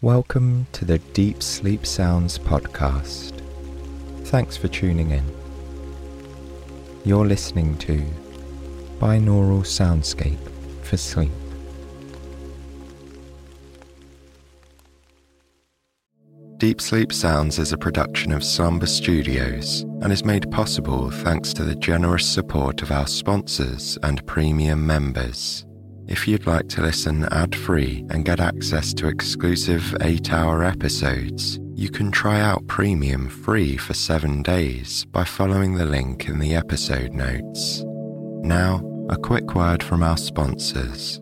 Welcome to the Deep Sleep Sounds podcast. Thanks for tuning in. You're listening to Binaural Soundscape for Sleep. Deep Sleep Sounds is a production of Slumber Studios and is made possible thanks to the generous support of our sponsors and premium members. If you'd like to listen ad free and get access to exclusive 8 hour episodes, you can try out Premium free for 7 days by following the link in the episode notes. Now, a quick word from our sponsors.